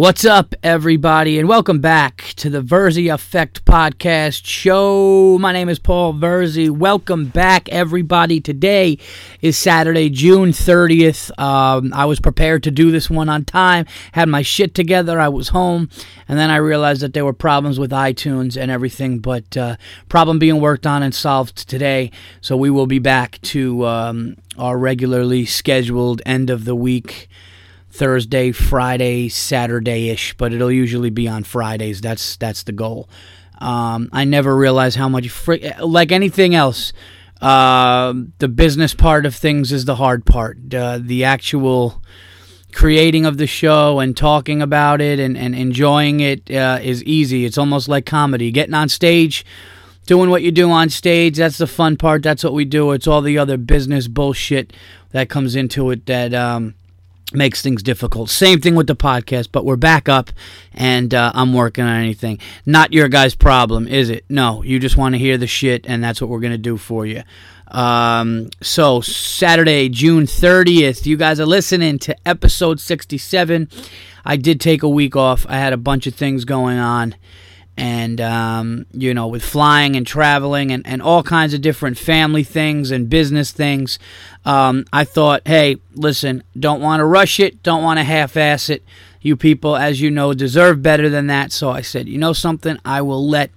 What's up, everybody, and welcome back to the Verzi Effect Podcast Show. My name is Paul Verzi. Welcome back, everybody. Today is Saturday, June 30th. Um, I was prepared to do this one on time, had my shit together. I was home, and then I realized that there were problems with iTunes and everything, but uh, problem being worked on and solved today. So we will be back to um, our regularly scheduled end of the week Thursday, Friday, Saturday ish, but it'll usually be on Fridays. That's that's the goal. Um, I never realized how much, fr- like anything else, uh, the business part of things is the hard part. Uh, the actual creating of the show and talking about it and, and enjoying it uh, is easy. It's almost like comedy. Getting on stage, doing what you do on stage, that's the fun part. That's what we do. It's all the other business bullshit that comes into it that. Um, makes things difficult. Same thing with the podcast, but we're back up and uh, I'm working on anything. Not your guys' problem, is it? No, you just want to hear the shit, and that's what we're going to do for you. Um, so, Saturday, June 30th, you guys are listening to episode 67. I did take a week off, I had a bunch of things going on and um, you know with flying and traveling and, and all kinds of different family things and business things um, i thought hey listen don't want to rush it don't want to half-ass it you people as you know deserve better than that so i said you know something i will let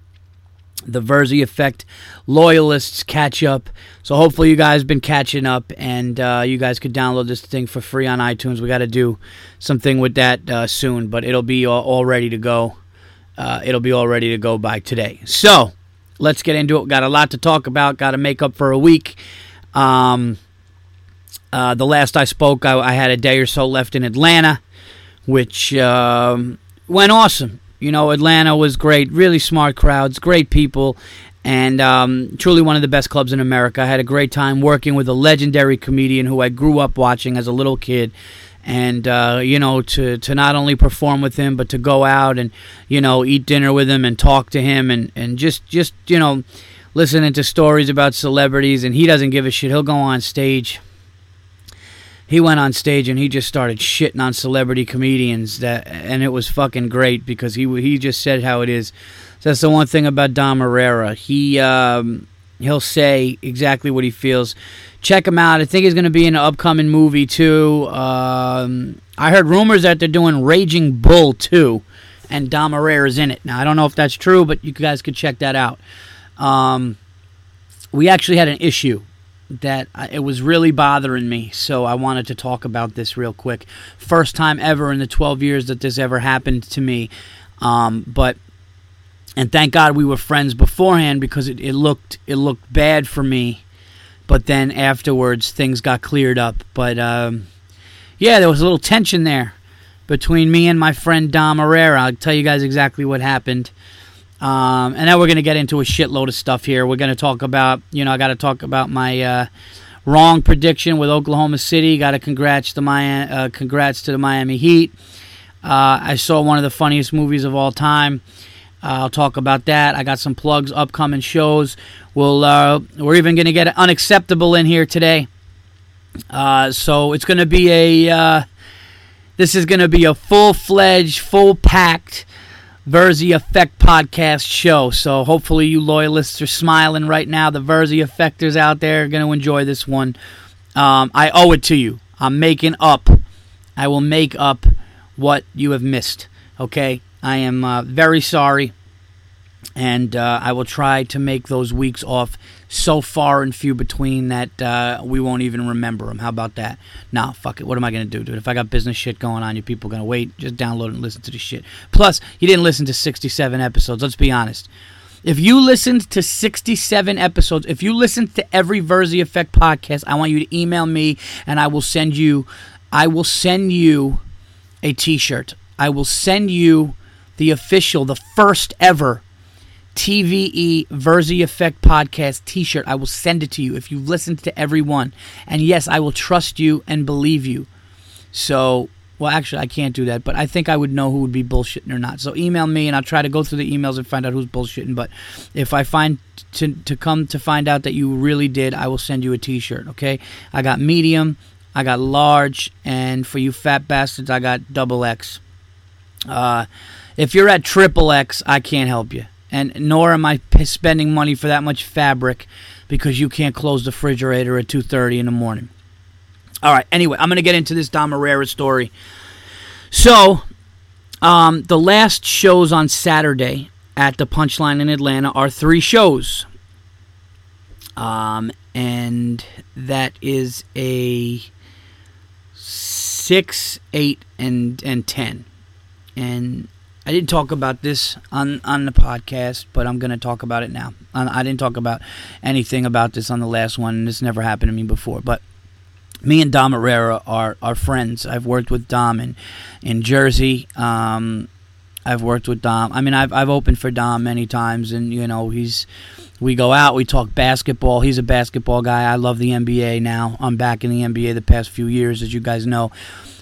the Verzi Effect loyalists catch up. So hopefully you guys been catching up, and uh, you guys could download this thing for free on iTunes. We got to do something with that uh, soon, but it'll be all, all ready to go uh, it'll be all ready to go by today. So let's get into it. Got a lot to talk about. Got to make up for a week. Um, uh, the last I spoke, I, I, had a day or so left in Atlanta, which um, went awesome. You know, Atlanta was great. Really smart crowds, great people, and um, truly one of the best clubs in America. I had a great time working with a legendary comedian who I grew up watching as a little kid and uh, you know to to not only perform with him but to go out and you know eat dinner with him and talk to him and and just just you know listening to stories about celebrities. And he doesn't give a shit. He'll go on stage. He went on stage and he just started shitting on celebrity comedians that and it was fucking great because he he just said how it is. So that's the one thing about Dom Irrera he um, he'll say exactly what he feels check him out. I think he's going to be in an upcoming movie too. Um, I heard rumors that they're doing Raging Bull too, and Dom is in it. Now I don't know if that's true, but you guys could check that out. Um, we actually had an issue that it was really bothering me, so I wanted to talk about this real quick. First time ever in the 12 years that this ever happened to me, um, but and thank God we were friends beforehand because it, it looked it looked bad for me but then afterwards things got cleared up. But um, yeah, there was a little tension there between me and my friend Dom Irrera. I'll tell you guys exactly what happened. Um, and now we're going to get into a shitload of stuff here. We're going to talk about, you know, I got to talk about my uh, wrong prediction with Oklahoma City. Got to congrats to my uh, congrats to the Miami Heat. Uh, I saw one of the funniest movies of all time. I'll talk about that. I got some plugs, upcoming shows. We'll uh, we're even going to get unacceptable in here today. Uh, so it's going to be a uh, this is going to be a full fledged, full packed Verzi Effect podcast show. So hopefully you loyalists are smiling right now. The Verzi Effectors out there are going to enjoy this one. Um, I owe it to you. I'm making up. I will make up what you have missed. Okay. I am uh, very sorry, and uh, I will try to make those weeks off so far and few between that uh, we won't even remember them. How about that? Nah, fuck it. What am I gonna do, dude? If I got business shit going on, you people gonna wait? Just download and listen to the shit. Plus, you didn't listen to 67 episodes. Let's be honest. If you listened to 67 episodes, if you listened to every Verzi Effect podcast, I want you to email me and I will send you I will send you a t-shirt. I will send you the official, the first ever TVE Verzi Effect podcast t shirt. I will send it to you if you've listened to every one. And yes, I will trust you and believe you. So, well, actually, I can't do that, but I think I would know who would be bullshitting or not. So email me and I'll try to go through the emails and find out who's bullshitting. But if I find to, to come to find out that you really did, I will send you a t shirt, okay? I got medium, I got large, and for you fat bastards, I got double X. Uh, if you're at Triple X, I can't help you. And nor am I spending money for that much fabric because you can't close the refrigerator at 2.30 in the morning. All right, anyway, I'm going to get into this Dom Irrera story. So, um, the last shows on Saturday at the Punchline in Atlanta are three shows. Um, and that is a six, eight, and and ten. And I didn't talk about this on on the podcast, but I'm going to talk about it now. I didn't talk about anything about this on the last one, and this never happened to me before. But me and Dom Irrera are are friends. I've worked with Dom in in Jersey. Um, I've worked with Dom. I mean, I've I've opened for Dom many times, and you know he's. We go out, we talk basketball. He's a basketball guy. I love the NBA now. I'm back in the NBA the past few years, as you guys know.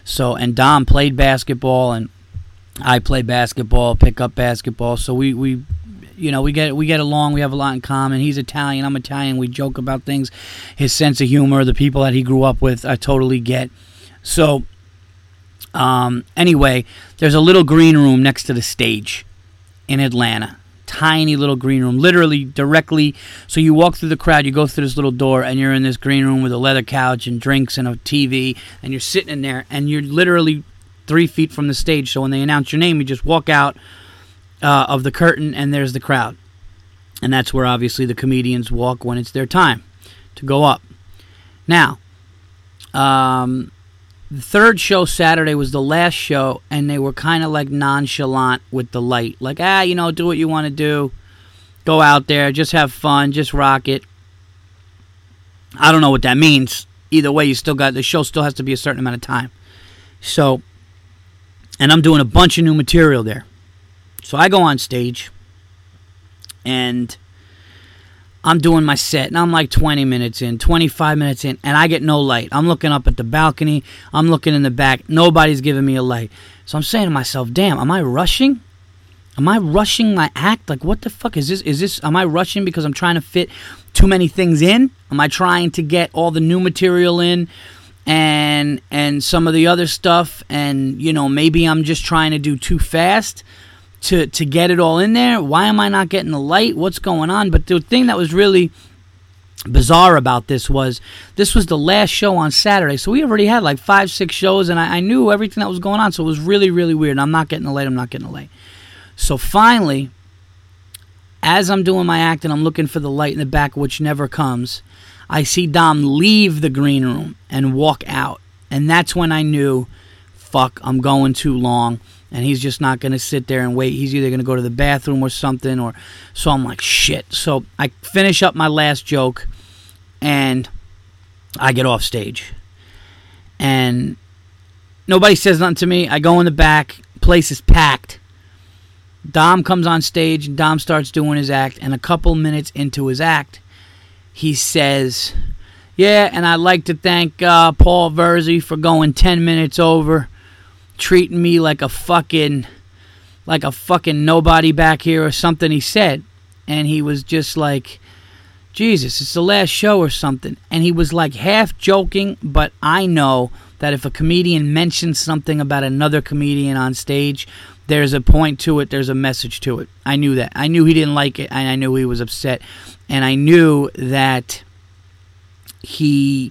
So, and Dom played basketball, and I play basketball, pick up basketball. So we we you know we get we get along. We have a lot in common. He's Italian. I'm Italian. We joke about things. His sense of humor, the people that he grew up with, I totally get. So um, anyway, there's a little green room next to the stage in Atlanta. Tiny little green room, literally directly. So you walk through the crowd, you go through this little door, and you're in this green room with a leather couch and drinks and a TV, and you're sitting in there, and you're literally three feet from the stage. So when they announce your name, you just walk out uh, of the curtain, and there's the crowd. And that's where obviously the comedians walk when it's their time to go up. Now, um, the third show Saturday was the last show, and they were kind of like nonchalant with the light. Like, ah, you know, do what you want to do. Go out there, just have fun, just rock it. I don't know what that means. Either way, you still got the show still has to be a certain amount of time. So, and I'm doing a bunch of new material there. So I go on stage, and I'm doing my set and I'm like 20 minutes in, 25 minutes in, and I get no light. I'm looking up at the balcony. I'm looking in the back. Nobody's giving me a light. So I'm saying to myself, damn, am I rushing? Am I rushing my act? Like, what the fuck is this? Is this, am I rushing because I'm trying to fit too many things in? Am I trying to get all the new material in? And and some of the other stuff and you know maybe I'm just trying to do too fast to to get it all in there. Why am I not getting the light? What's going on? But the thing that was really bizarre about this was this was the last show on Saturday, so we already had like five, six shows, and I, I knew everything that was going on. So it was really, really weird. I'm not getting the light. I'm not getting the light. So finally, as I'm doing my act and I'm looking for the light in the back, which never comes, I see Dom leave the green room and walk out, and that's when I knew, fuck, I'm going too long and he's just not going to sit there and wait. He's either going to go to the bathroom or something, or so I'm like shit. So I finish up my last joke, and I get off stage, and nobody says nothing to me. I go in the back, place is packed. Dom comes on stage, and Dom starts doing his act, and a couple minutes into his act, he says. Yeah, and I'd like to thank uh, Paul Verzi for going 10 minutes over treating me like a fucking like a fucking nobody back here or something he said and he was just like Jesus, it's the last show or something. And he was like half joking, but I know that if a comedian mentions something about another comedian on stage, there's a point to it, there's a message to it. I knew that. I knew he didn't like it, and I knew he was upset. And I knew that he,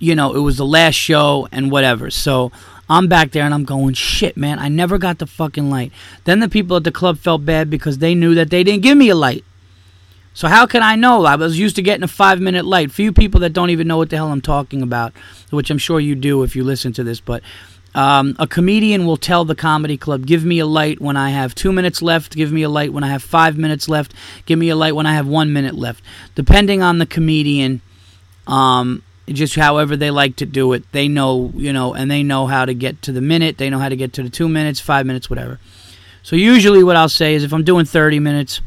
you know, it was the last show and whatever. So I'm back there and I'm going, shit, man, I never got the fucking light. Then the people at the club felt bad because they knew that they didn't give me a light. So how can I know? I was used to getting a five minute light. Few people that don't even know what the hell I'm talking about, which I'm sure you do if you listen to this, but um, a comedian will tell the comedy club, give me a light when I have two minutes left, give me a light when I have five minutes left, give me a light when I have one minute left. Depending on the comedian, um, just however they like to do it. They know, you know, and they know how to get to the minute. They know how to get to the two minutes, five minutes, whatever. So usually, what I'll say is, if I'm doing 30 minutes,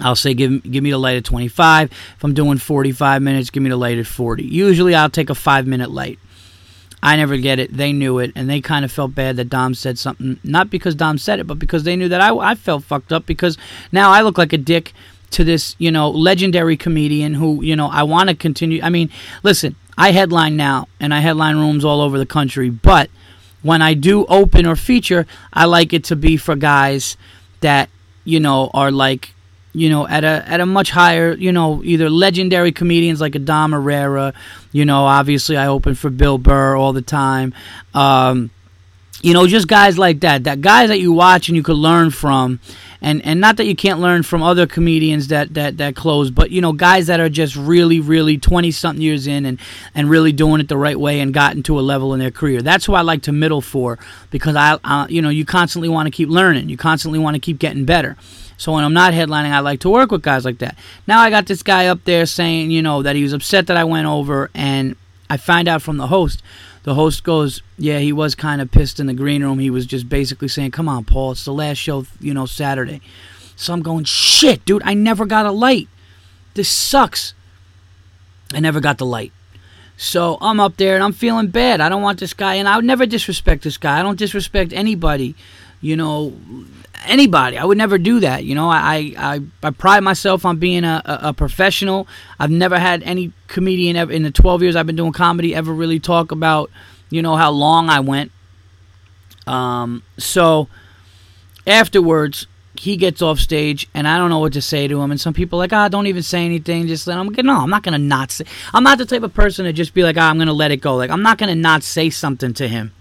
I'll say give give me the light at 25. If I'm doing 45 minutes, give me the light at 40. Usually, I'll take a five minute light. I never get it. They knew it, and they kind of felt bad that Dom said something. Not because Dom said it, but because they knew that I, I felt fucked up because now I look like a dick to this, you know, legendary comedian who, you know, I want to continue. I mean, listen, I headline now and I headline rooms all over the country, but when I do open or feature, I like it to be for guys that you know are like you know at a at a much higher you know either legendary comedians like Dom Irrera, you know obviously I open for Bill Burr all the time. Um, you know, just guys like that, that guys that you watch and you could learn from, and and not that you can't learn from other comedians that that that close, but you know, guys that are just really, really twenty something years in and and really doing it the right way and gotten to a level in their career. That's who I like to middle for because I, I you know, you constantly want to keep learning, you constantly want to keep getting better. So when I'm not headlining, I like to work with guys like that. Now I got this guy up there saying, you know, that he was upset that I went over, and I find out from the host the host goes, "Yeah, he was kind of pissed in the green room. He was just basically saying, "Come on, Paul, it's the last show, you know, Saturday." So I'm going, "Shit, dude, I never got a light. This sucks." I never got the light. So I'm up there and I'm feeling bad. I don't want this guy, and I would never disrespect this guy. I don't disrespect anybody, you know, anybody. I would never do that. You know, I I, I pride myself on being a, a, a, professional. I've never had any comedian ever in the 12 years I've been doing comedy ever really talk about, you know, how long I went. Um, so afterwards, he gets off stage, and I don't know what to say to him. And some people like, ah, oh, don't even say anything. Just let him. Get, no, I'm not gonna not say. I'm not the type of person to just be like, ah, oh, I'm gonna let it go. Like I'm not gonna not say something to him.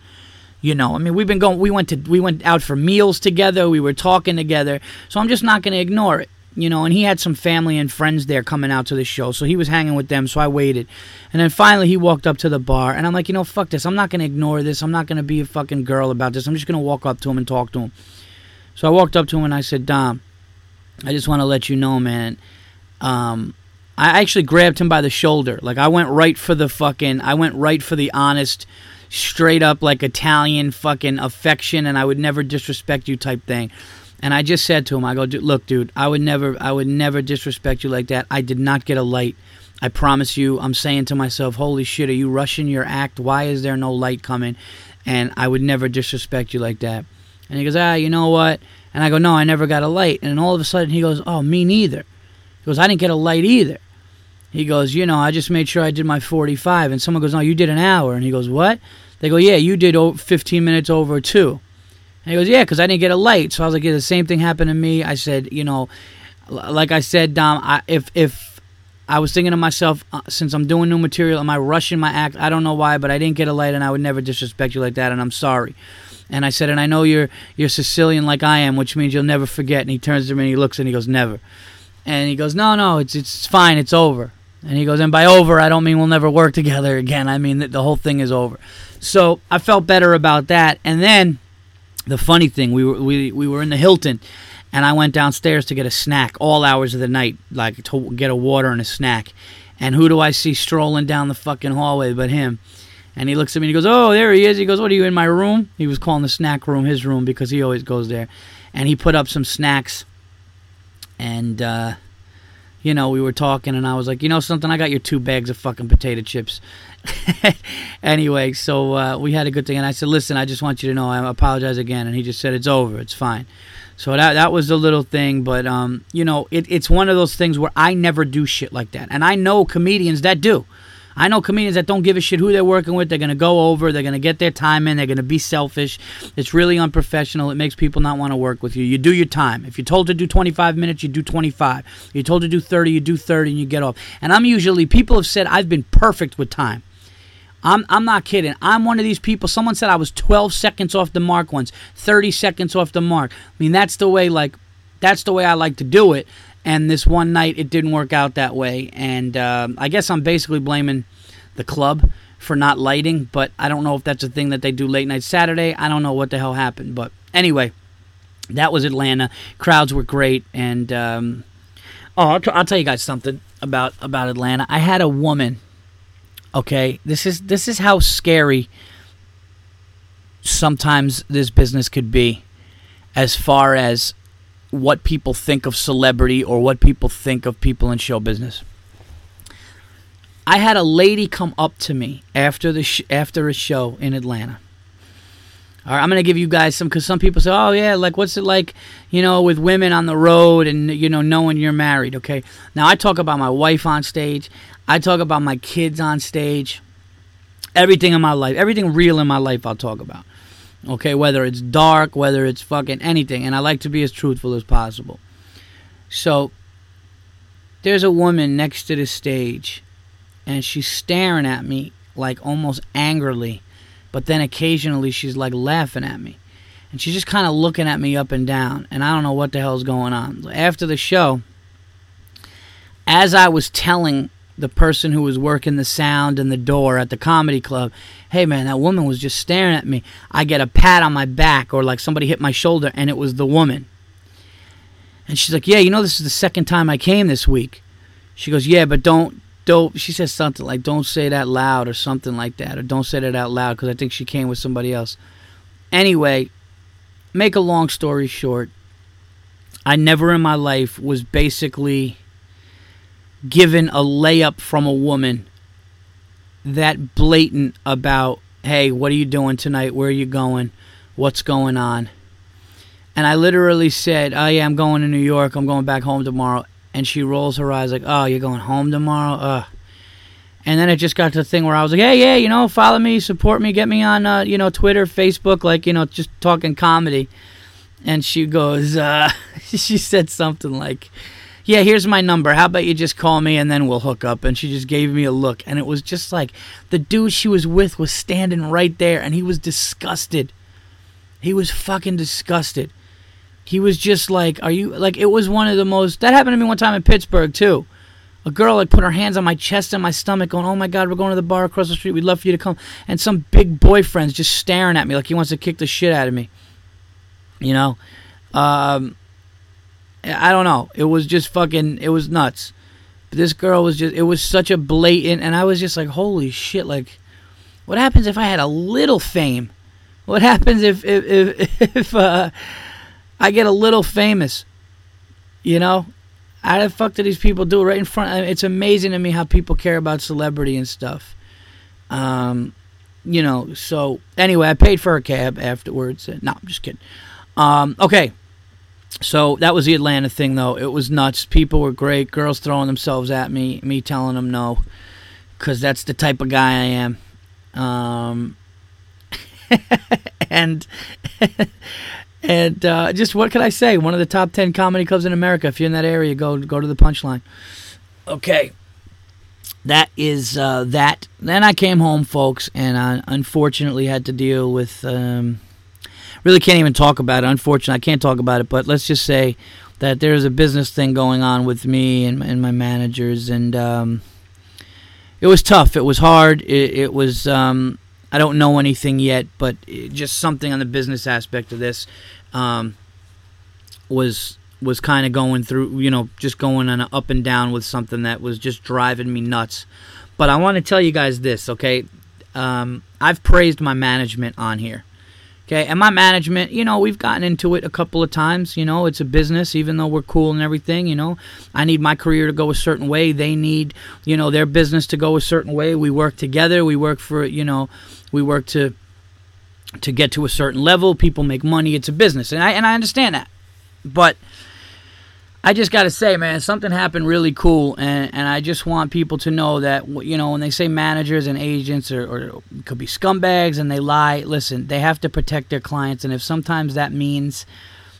You know, I mean, we've been going. We went to we went out for meals together. We were talking together. So I'm just not going to ignore it. You know, and he had some family and friends there coming out to the show, so he was hanging with them. So I waited, and then finally he walked up to the bar, and I'm like, you know, fuck this. I'm not going to ignore this. I'm not going to be a fucking girl about this. I'm just going to walk up to him and talk to him. So I walked up to him and I said, Dom, I just want to let you know, man. Um, I actually grabbed him by the shoulder. Like I went right for the fucking. I went right for the honest straight up like Italian fucking affection and I would never disrespect you type thing. And I just said to him, I go, look, dude, I would never, I would never disrespect you like that. I did not get a light. I promise you. I'm saying to myself, holy shit, are you rushing your act? Why is there no light coming? And I would never disrespect you like that. And he goes, ah, you know what? And I go, no, I never got a light. And all of a sudden he goes, oh, me neither. He goes, I didn't get a light either. He goes, you know, I just made sure I did my 45. And someone goes, no, you did an hour. And he goes, what? They go, yeah, you did 15 minutes over too. And he goes, yeah, because I didn't get a light. So I was like, yeah, the same thing happened to me. I said, you know, like I said, Dom, I, if if I was thinking to myself, uh, since I'm doing new material, am I rushing my act? I don't know why, but I didn't get a light, and I would never disrespect you like that, and I'm sorry. And I said, and I know you're you're Sicilian like I am, which means you'll never forget. And he turns to me and he looks and he goes, never. And he goes, no, no, it's it's fine, it's over. And he goes, and by over, I don't mean we'll never work together again. I mean that the whole thing is over. So I felt better about that. And then the funny thing, we were we, we were in the Hilton, and I went downstairs to get a snack all hours of the night, like to get a water and a snack. And who do I see strolling down the fucking hallway but him? And he looks at me and he goes, "Oh, there he is." He goes, "What are you in my room?" He was calling the snack room his room because he always goes there. And he put up some snacks, and. uh you know, we were talking, and I was like, you know something, I got your two bags of fucking potato chips. anyway, so uh, we had a good thing, and I said, listen, I just want you to know, I apologize again, and he just said, it's over, it's fine. So that that was a little thing, but um, you know, it, it's one of those things where I never do shit like that, and I know comedians that do. I know comedians that don't give a shit who they're working with. They're going to go over. They're going to get their time in. They're going to be selfish. It's really unprofessional. It makes people not want to work with you. You do your time. If you're told to do 25 minutes, you do 25. If you're told to do 30, you do 30 and you get off. And I'm usually, people have said I've been perfect with time. I'm, I'm not kidding. I'm one of these people. Someone said I was 12 seconds off the mark once, 30 seconds off the mark. I mean, that's the way, like, that's the way I like to do it. And this one night, it didn't work out that way. And uh, I guess I'm basically blaming the club for not lighting, but I don't know if that's a thing that they do late night Saturday. I don't know what the hell happened. But anyway, that was Atlanta. Crowds were great. And, um, oh, I'll, t- I'll tell you guys something about, about Atlanta. I had a woman. Okay, this is this is how scary sometimes this business could be as far as what people think of celebrity or what people think of people in show business. I had a lady come up to me after the sh- after a show in Atlanta. All right, I'm gonna give you guys some because some people say, "Oh yeah, like what's it like, you know, with women on the road and you know knowing you're married." Okay, now I talk about my wife on stage. I talk about my kids on stage. Everything in my life, everything real in my life, I'll talk about. Okay, whether it's dark, whether it's fucking anything, and I like to be as truthful as possible. So there's a woman next to the stage, and she's staring at me like almost angrily, but then occasionally she's like laughing at me. And she's just kind of looking at me up and down, and I don't know what the hell's going on. After the show, as I was telling the person who was working the sound and the door at the comedy club, hey man, that woman was just staring at me. I get a pat on my back or like somebody hit my shoulder, and it was the woman. And she's like, yeah, you know, this is the second time I came this week. She goes, yeah, but don't, don't. She says something like, don't say that loud or something like that, or don't say that out loud because I think she came with somebody else. Anyway, make a long story short, I never in my life was basically given a layup from a woman that blatant about, hey, what are you doing tonight? Where are you going? What's going on? And I literally said, oh, yeah, I'm going to New York. I'm going back home tomorrow. And she rolls her eyes like, oh, you're going home tomorrow? Ugh. And then it just got to the thing where I was like, hey, yeah, you know, follow me, support me, get me on, uh, you know, Twitter, Facebook, like, you know, just talking comedy. And she goes, uh, she said something like, yeah, here's my number. How about you just call me and then we'll hook up? And she just gave me a look. And it was just like the dude she was with was standing right there and he was disgusted. He was fucking disgusted. He was just like, are you, like, it was one of the most, that happened to me one time in Pittsburgh too a girl like put her hands on my chest and my stomach going oh my god we're going to the bar across the street we'd love for you to come and some big boyfriend's just staring at me like he wants to kick the shit out of me you know um, i don't know it was just fucking it was nuts this girl was just it was such a blatant and i was just like holy shit like what happens if i had a little fame what happens if if if, if uh, i get a little famous you know how the fuck do these people do it right in front? It's amazing to me how people care about celebrity and stuff. Um, you know. So anyway, I paid for a cab afterwards. No, I'm just kidding. Um, okay. So that was the Atlanta thing, though. It was nuts. People were great. Girls throwing themselves at me, me telling them no, because that's the type of guy I am. Um, and and uh, just what can I say? One of the top ten comedy clubs in America. If you're in that area, go go to the Punchline. Okay, that is uh, that. Then I came home, folks, and I unfortunately had to deal with. Um, really can't even talk about it. Unfortunately, I can't talk about it. But let's just say that there's a business thing going on with me and, and my managers, and um, it was tough. It was hard. It, it was. Um, I don't know anything yet, but just something on the business aspect of this um, was was kind of going through, you know, just going on up and down with something that was just driving me nuts. But I want to tell you guys this, okay? Um, I've praised my management on here. Okay, and my management, you know, we've gotten into it a couple of times. You know, it's a business, even though we're cool and everything. You know, I need my career to go a certain way. They need, you know, their business to go a certain way. We work together. We work for, you know, we work to to get to a certain level. People make money. It's a business, and I and I understand that. But I just got to say, man, something happened really cool, and, and I just want people to know that you know when they say managers and agents or, or could be scumbags and they lie. Listen, they have to protect their clients, and if sometimes that means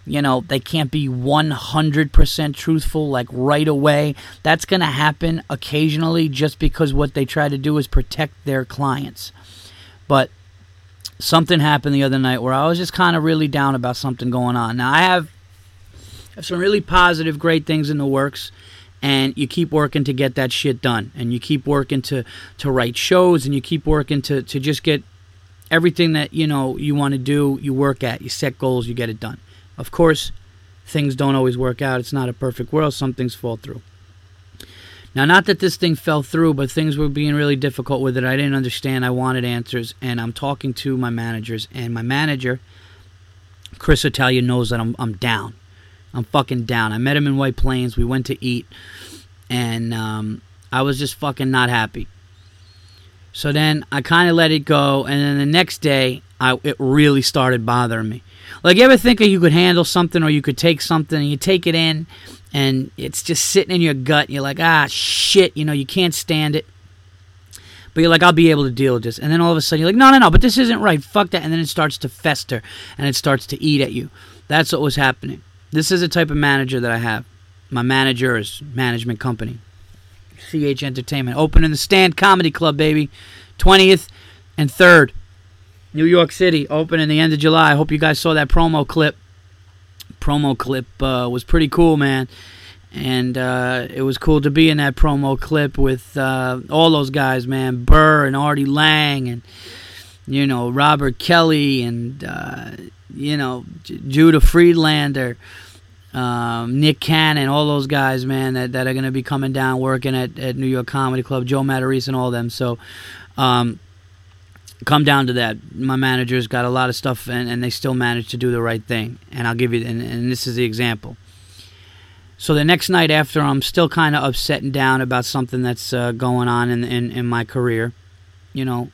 you know they can't be 100% truthful like right away that's going to happen occasionally just because what they try to do is protect their clients but something happened the other night where I was just kind of really down about something going on. Now I have, have some really positive, great things in the works, and you keep working to get that shit done, and you keep working to to write shows, and you keep working to to just get everything that you know you want to do. You work at, you set goals, you get it done. Of course, things don't always work out. It's not a perfect world. Some things fall through. Now, not that this thing fell through, but things were being really difficult with it. I didn't understand. I wanted answers, and I'm talking to my managers, and my manager, Chris Italia, knows that I'm I'm down. I'm fucking down. I met him in White Plains. We went to eat, and um, I was just fucking not happy. So then I kind of let it go, and then the next day, I it really started bothering me. Like, you ever think you could handle something or you could take something and you take it in and it's just sitting in your gut. And you're like, ah, shit, you know, you can't stand it. But you're like, I'll be able to deal with this. And then all of a sudden you're like, no, no, no, but this isn't right. Fuck that. And then it starts to fester and it starts to eat at you. That's what was happening. This is the type of manager that I have. My manager is management company. CH Entertainment. Open in the Stand Comedy Club, baby. 20th and 3rd. New York City. Open in the end of July. I hope you guys saw that promo clip. Promo clip uh, was pretty cool, man. And uh, it was cool to be in that promo clip with uh, all those guys, man. Burr and Artie Lange and, you know, Robert Kelly and, uh, you know, J- Judah Friedlander um, Nick Cannon, all those guys, man, that, that are going to be coming down working at, at New York Comedy Club, Joe Matarese and all them. So, um, come down to that. My manager's got a lot of stuff, and, and they still manage to do the right thing. And I'll give you, and, and this is the example. So the next night after, I'm still kind of upset and down about something that's uh, going on in, in in my career. You know,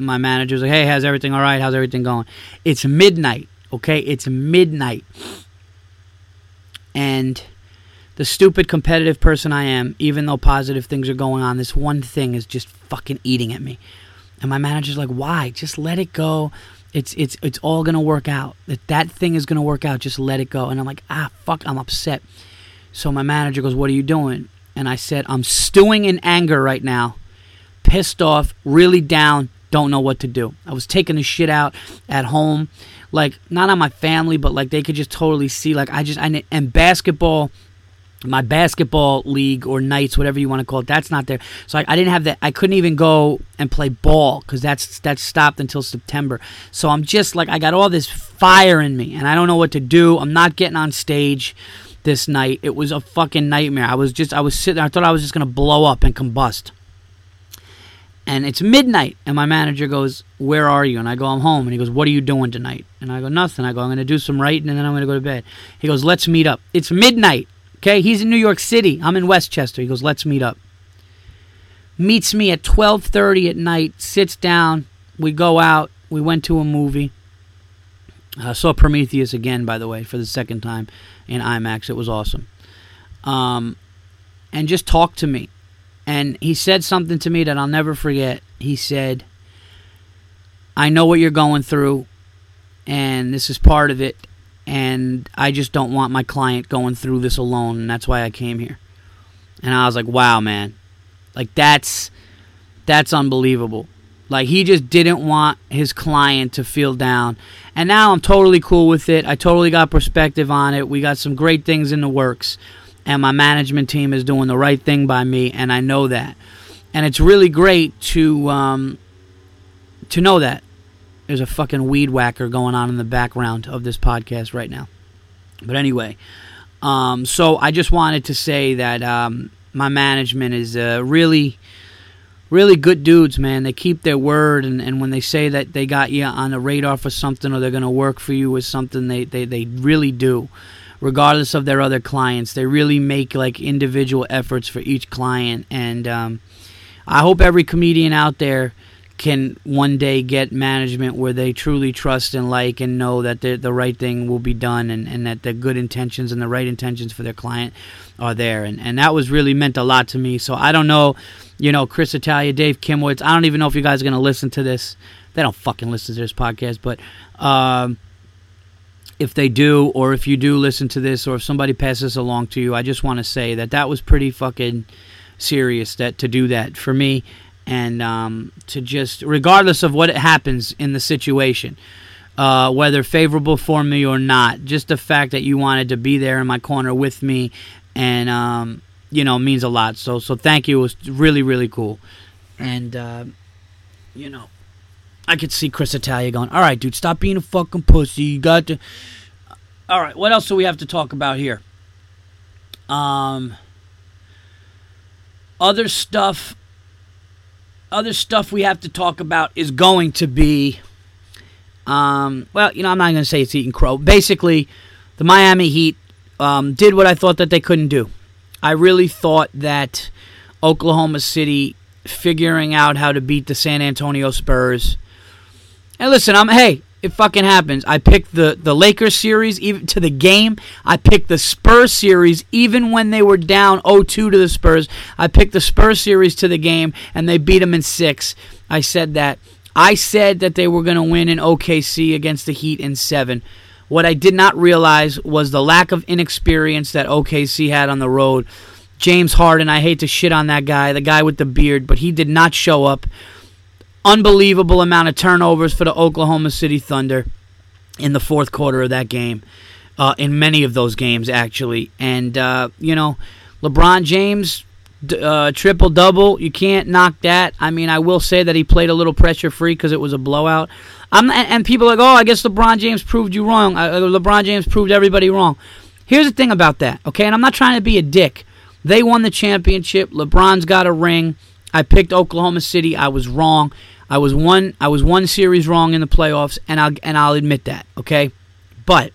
my manager's like, "Hey, how's everything all right? How's everything going?" It's midnight. Okay, it's midnight and the stupid competitive person I am, even though positive things are going on, this one thing is just fucking eating at me. And my manager's like, "Why? Just let it go. It's it's it's all gonna work out. That that thing is gonna work out. Just let it go." And I'm like, "Ah, fuck! I'm upset." So my manager goes, "What are you doing?" And I said, "I'm stewing in anger right now, pissed off, really down, don't know what to do. I was taking the shit out at home." like not on my family, but like they could just totally see like I just I and basketball my basketball league or nights, whatever you want to call it, that's not there. So I, I didn't have that. I couldn't even go and play ball because that's that's stopped until September. So I'm just like I got all this fire in me, and I don't know what to do. I'm not getting on stage this night. It was a fucking nightmare. I was just I was sitting. I thought I was just gonna blow up and combust and it's midnight and my manager goes where are you? And i go i'm home. And he goes what are you doing tonight? And i go nothing. I go i'm going to do some writing and then i'm going to go to bed. He goes let's meet up. It's midnight okay? He's in new york city. I'm in westchester. He goes let's meet up. Meets me at 12.30 at night sits down. We go out. We went to a movie. I saw Prometheus again, by the way, for the second time in IMAX. It was awesome. Um, and just talked to me and he said something to me that I'll never forget. He said, I know what you're going through, and this is part of it, and I just don't want my client going through this alone, and that's why I came here. And I was like, wow, man. Like, that's. That's unbelievable. Like he just didn't want his client to feel down. And now I'm totally cool with it. I totally got perspective on it. We got some great things in the works and my management team is doing the right thing by me, and I know that. And it's really great to um, to know that there's a fucking weed whacker going on in the background of this podcast right now. But anyway, um, so I just wanted to say that um, my management is uh, really, really good dudes, man. They keep their word, and, and when they say that they got you on the radar for something or they're going to work for you with something, they, they, they really do regardless of their other clients. They really make like individual efforts for each client, and um, I hope every comedian out there can one day get management where they truly trust and like and know that the right thing will be done and, and that the good intentions and the right intentions for their client are there. And, and that was really meant a lot to me. So I don't know, you know, Chris Italia, Dave Kimowitz. I don't even know if you guys are going to listen to this. They don't fucking listen to this podcast, but um, if they do, or if you do listen to this, or if somebody passes along to you, I just want to say that that was pretty fucking serious that to do that for me, and um, to just regardless of what happens in the situation, uh, whether favorable for me or not, just the fact that you wanted to be there in my corner with me, and um, you know means a lot. So so thank you. It was really really cool, and uh, you know. I could see Chris Italia going, all right, dude, stop being a fucking pussy. You got to. All right, what else do we have to talk about here? Um, other stuff. Other stuff we have to talk about is going to be. Um, well, you know, I'm not going to say it's eating crow. Basically, the Miami Heat um, did what I thought that they couldn't do. I really thought that Oklahoma City figuring out how to beat the San Antonio Spurs and listen, I'm hey, it fucking happens. I picked the the Lakers series even to the game. I picked the Spurs series even when they were down 0-2 to the Spurs. I picked the Spurs series to the game and they beat them in 6. I said that. I said that they were going to win in OKC against the Heat in 7. What I did not realize was the lack of inexperience that OKC had on the road. James Harden, I hate to shit on that guy, the guy with the beard, but he did not show up unbelievable amount of turnovers for the Oklahoma City Thunder in the fourth quarter of that game. Uh, in many of those games, actually, and uh, you know, LeBron James uh, triple double. You can't knock that. I mean, I will say that he played a little pressure free because it was a blowout. I'm and, people are like, oh, I guess LeBron James proved you wrong. Uh, LeBron James proved everybody wrong. Here's the thing about that, okay? And I'm not trying to be a dick. They won the championship. LeBron's got a ring. I picked Oklahoma City. I was wrong. I was one I was one series wrong in the playoffs and I'll and I'll admit that, okay? But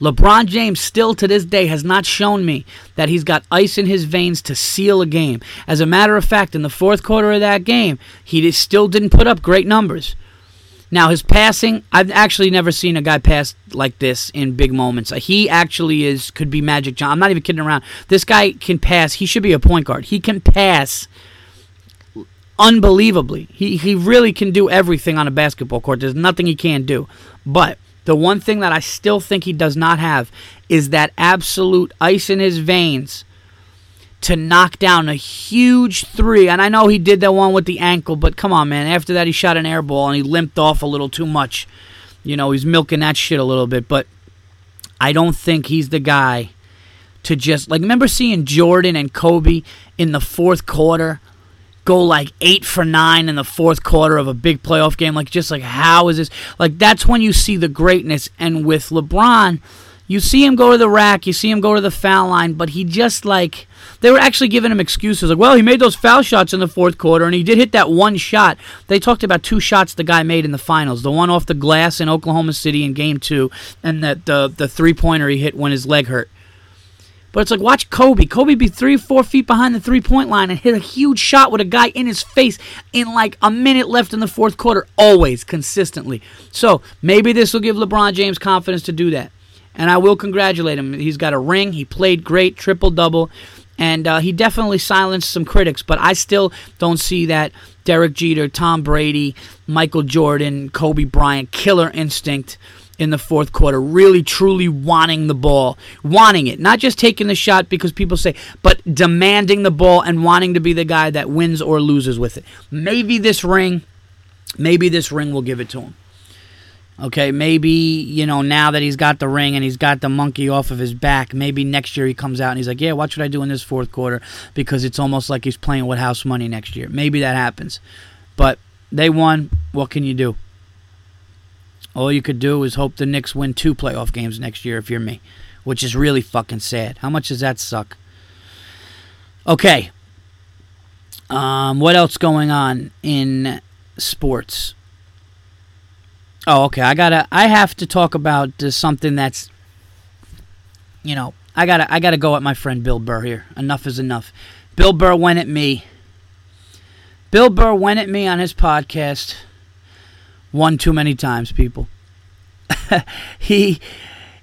LeBron James still to this day has not shown me that he's got ice in his veins to seal a game. As a matter of fact, in the fourth quarter of that game, he still didn't put up great numbers. Now his passing, I've actually never seen a guy pass like this in big moments. He actually is could be Magic John. I'm not even kidding around. This guy can pass. He should be a point guard. He can pass unbelievably. He he really can do everything on a basketball court. There's nothing he can't do. But the one thing that I still think he does not have is that absolute ice in his veins to knock down a huge three. And I know he did that one with the ankle, but come on, man. After that, he shot an air ball and he limped off a little too much. You know, he's milking that shit a little bit. But I don't think he's the guy to just like remember seeing Jordan and Kobe in the fourth quarter go like eight for nine in the fourth quarter of a big playoff game. Like just like how is this? Like that's when you see the greatness. And with LeBron, you see him go to the rack, you see him go to the foul line, but he just like they were actually giving him excuses like, well, he made those foul shots in the fourth quarter, and he did hit that one shot. They talked about two shots the guy made in the finals: the one off the glass in Oklahoma City in Game Two, and that the the three pointer he hit when his leg hurt. But it's like watch Kobe. Kobe be three, four feet behind the three point line and hit a huge shot with a guy in his face in like a minute left in the fourth quarter, always consistently. So maybe this will give LeBron James confidence to do that. And I will congratulate him. He's got a ring. He played great, triple double and uh, he definitely silenced some critics. But I still don't see that Derek Jeter, Tom Brady, Michael Jordan, Kobe Bryant killer instinct in the fourth quarter, really truly wanting the ball, wanting it, not just taking the shot because people say, but demanding the ball and wanting to be the guy that wins or loses with it. Maybe this ring, maybe this ring will give it to him. Okay, maybe, you know, now that he's got the ring and he's got the monkey off of his back, maybe next year he comes out and he's like, yeah, watch what I do in this fourth quarter because it's almost like he's playing with house money next year. Maybe that happens. But they won. What can you do? All you could do is hope the Knicks win two playoff games next year if you're me, which is really fucking sad. How much does that suck? Okay. Um, what else going on in sports? Oh, okay. I gotta. I have to talk about uh, something that's, you know, I gotta. I gotta go at my friend Bill Burr here. Enough is enough. Bill Burr went at me. Bill Burr went at me on his podcast. One too many times, people. he,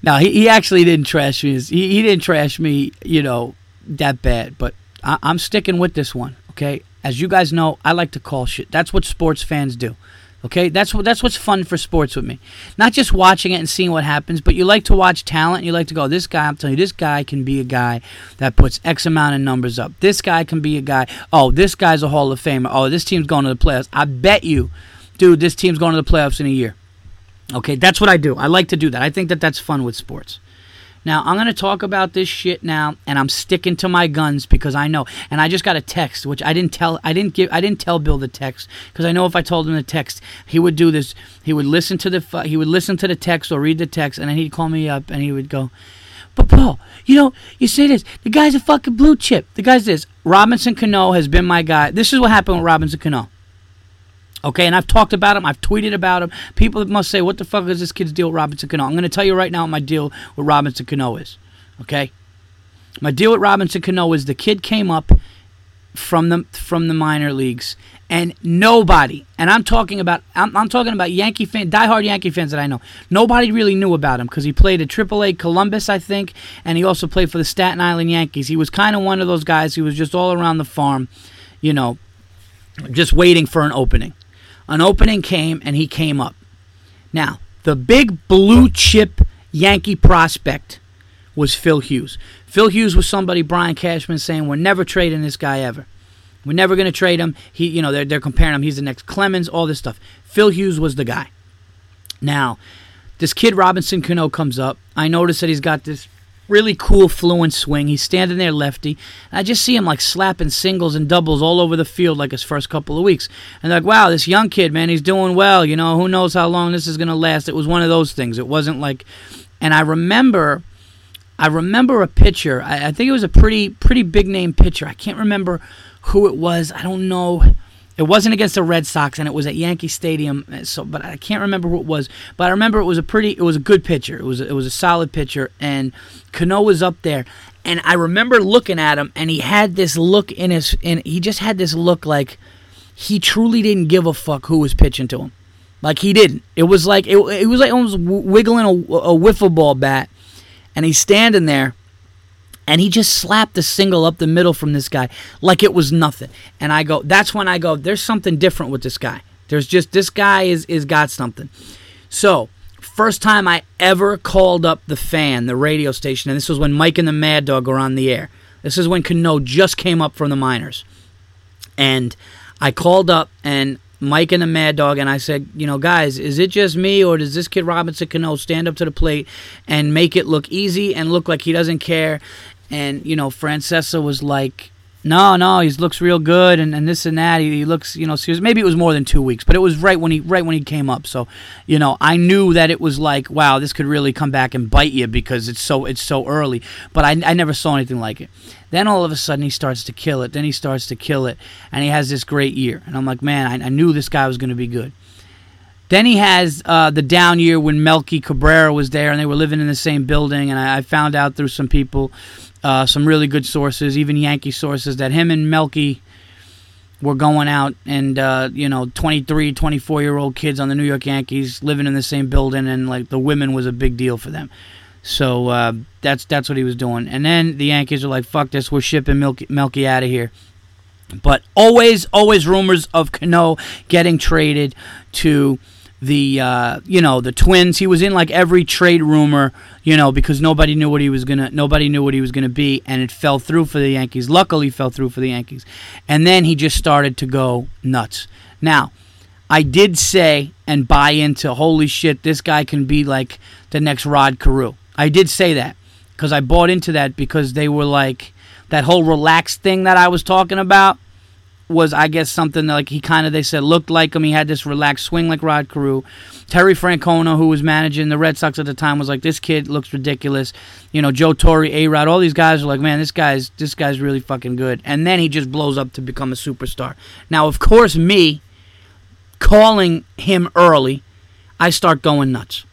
no, he, he actually didn't trash me. He, he didn't trash me, you know, that bad. But I, I'm sticking with this one. Okay, as you guys know, I like to call shit. That's what sports fans do. Okay, that's what that's what's fun for sports with me. Not just watching it and seeing what happens, but you like to watch talent. You like to go, this guy. I'm telling you, this guy can be a guy that puts X amount of numbers up. This guy can be a guy. Oh, this guy's a Hall of Famer. Oh, this team's going to the playoffs. I bet you, dude, this team's going to the playoffs in a year. Okay, that's what I do. I like to do that. I think that that's fun with sports. Now, I'm going to talk about this shit now and I'm sticking to my guns because I know. And I just got a text which I didn't tell I didn't give I didn't tell Bill the text because I know if I told him the text, he would do this. He would listen to the he would listen to the text or read the text and then he'd call me up and he would go, "But Paul, you know, you say this. The guy's a fucking blue chip. The guy's this. Robinson Cano has been my guy. This is what happened with Robinson Cano. Okay, and I've talked about him. I've tweeted about him. People must say, "What the fuck is this kid's deal with Robinson Cano?" I'm going to tell you right now what my deal with Robinson Cano is. Okay, my deal with Robinson Cano is the kid came up from the from the minor leagues and nobody, and I'm talking about I'm, I'm talking about Yankee fan, diehard Yankee fans that I know. Nobody really knew about him because he played at AAA Columbus, I think, and he also played for the Staten Island Yankees. He was kind of one of those guys. He was just all around the farm, you know, just waiting for an opening. An opening came, and he came up. Now, the big blue chip Yankee prospect was Phil Hughes. Phil Hughes was somebody Brian Cashman saying we're never trading this guy ever. We're never going to trade him. He, you know, they're they're comparing him. He's the next Clemens. All this stuff. Phil Hughes was the guy. Now, this kid Robinson Cano comes up. I notice that he's got this really cool fluent swing. He's standing there lefty. I just see him like slapping singles and doubles all over the field like his first couple of weeks. And like, wow, this young kid, man, he's doing well. You know, who knows how long this is going to last. It was one of those things. It wasn't like, and I remember I remember a pitcher. I, I, think it was a pretty pretty big name pitcher. I can't remember who it was. I don't know. It wasn't against the Red Sox, and it was at Yankee Stadium. Uh, so, but I can't remember who it was. But I remember it was a pretty. It was a good pitcher. It was it was a solid pitcher, and Cano was up there. And I remember looking at him, and he had this look in his. And he just had this look like he truly didn't give a fuck who was pitching to him. Like he didn't. It was like it, it was like almost wiggling a, a wiffle ball bat and he's standing there and he just slapped a single up the middle from this guy like it was nothing. And I go, that's when I go, there's something different with this guy. There's just this guy is is got something. So first time I ever called up the fan, the radio station, and this was when Mike and the Mad Dog were on the air. This is when Cano just came up from the minors. And I called up and Mike and the Mad Dog, and I said, you know, guys, is it just me, or does this kid Robinson Cano stand up to the plate and make it look easy and look like he doesn't care? And you know, Francesa was like, no, no, he looks real good, and, and this and that. He, he looks, you know, serious. Maybe it was more than two weeks, but it was right when he right when he came up. So, you know, I knew that it was like, wow, this could really come back and bite you because it's so it's so early. But I, I never saw anything like it. Then all of a sudden he starts to kill it. Then he starts to kill it, and he has this great year. And I'm like, man, I, I knew this guy was going to be good. Then he has uh, the down year when Melky Cabrera was there, and they were living in the same building. And I, I found out through some people uh, some really good sources, even Yankee sources, that him and Melky were going out and uh, you know 23 24 year old kids on the new york yankees living in the same building and like the women was a big deal for them. So uh, that's that's what he was doing. And then the yankees are like fuck this we're shipping melky, melky out of here. But always always rumors of cano getting traded to the uh, you know the Twins. He was in like every trade rumor, you know, because nobody knew what he was gonna nobody knew what he was gonna be, and it fell through for the Yankees. Luckily, fell through for the Yankees, and then he just started to go nuts. Now, I did say and buy into holy shit, this guy can be like the next Rod Carew. I did say that because I bought into that because they were like that whole relaxed thing that I was talking about was I guess something like he kind of they said looked like him. He had this relaxed swing like Rod Carew. Terry Francona, who was managing the Red Sox at the time, was like, "This kid looks ridiculous." You know, Joe Torre, A Rod, all these guys are like, "Man, this guy's this guy's really fucking good." And then he just blows up to become a superstar. Now, of course, me calling him early, I start going nuts.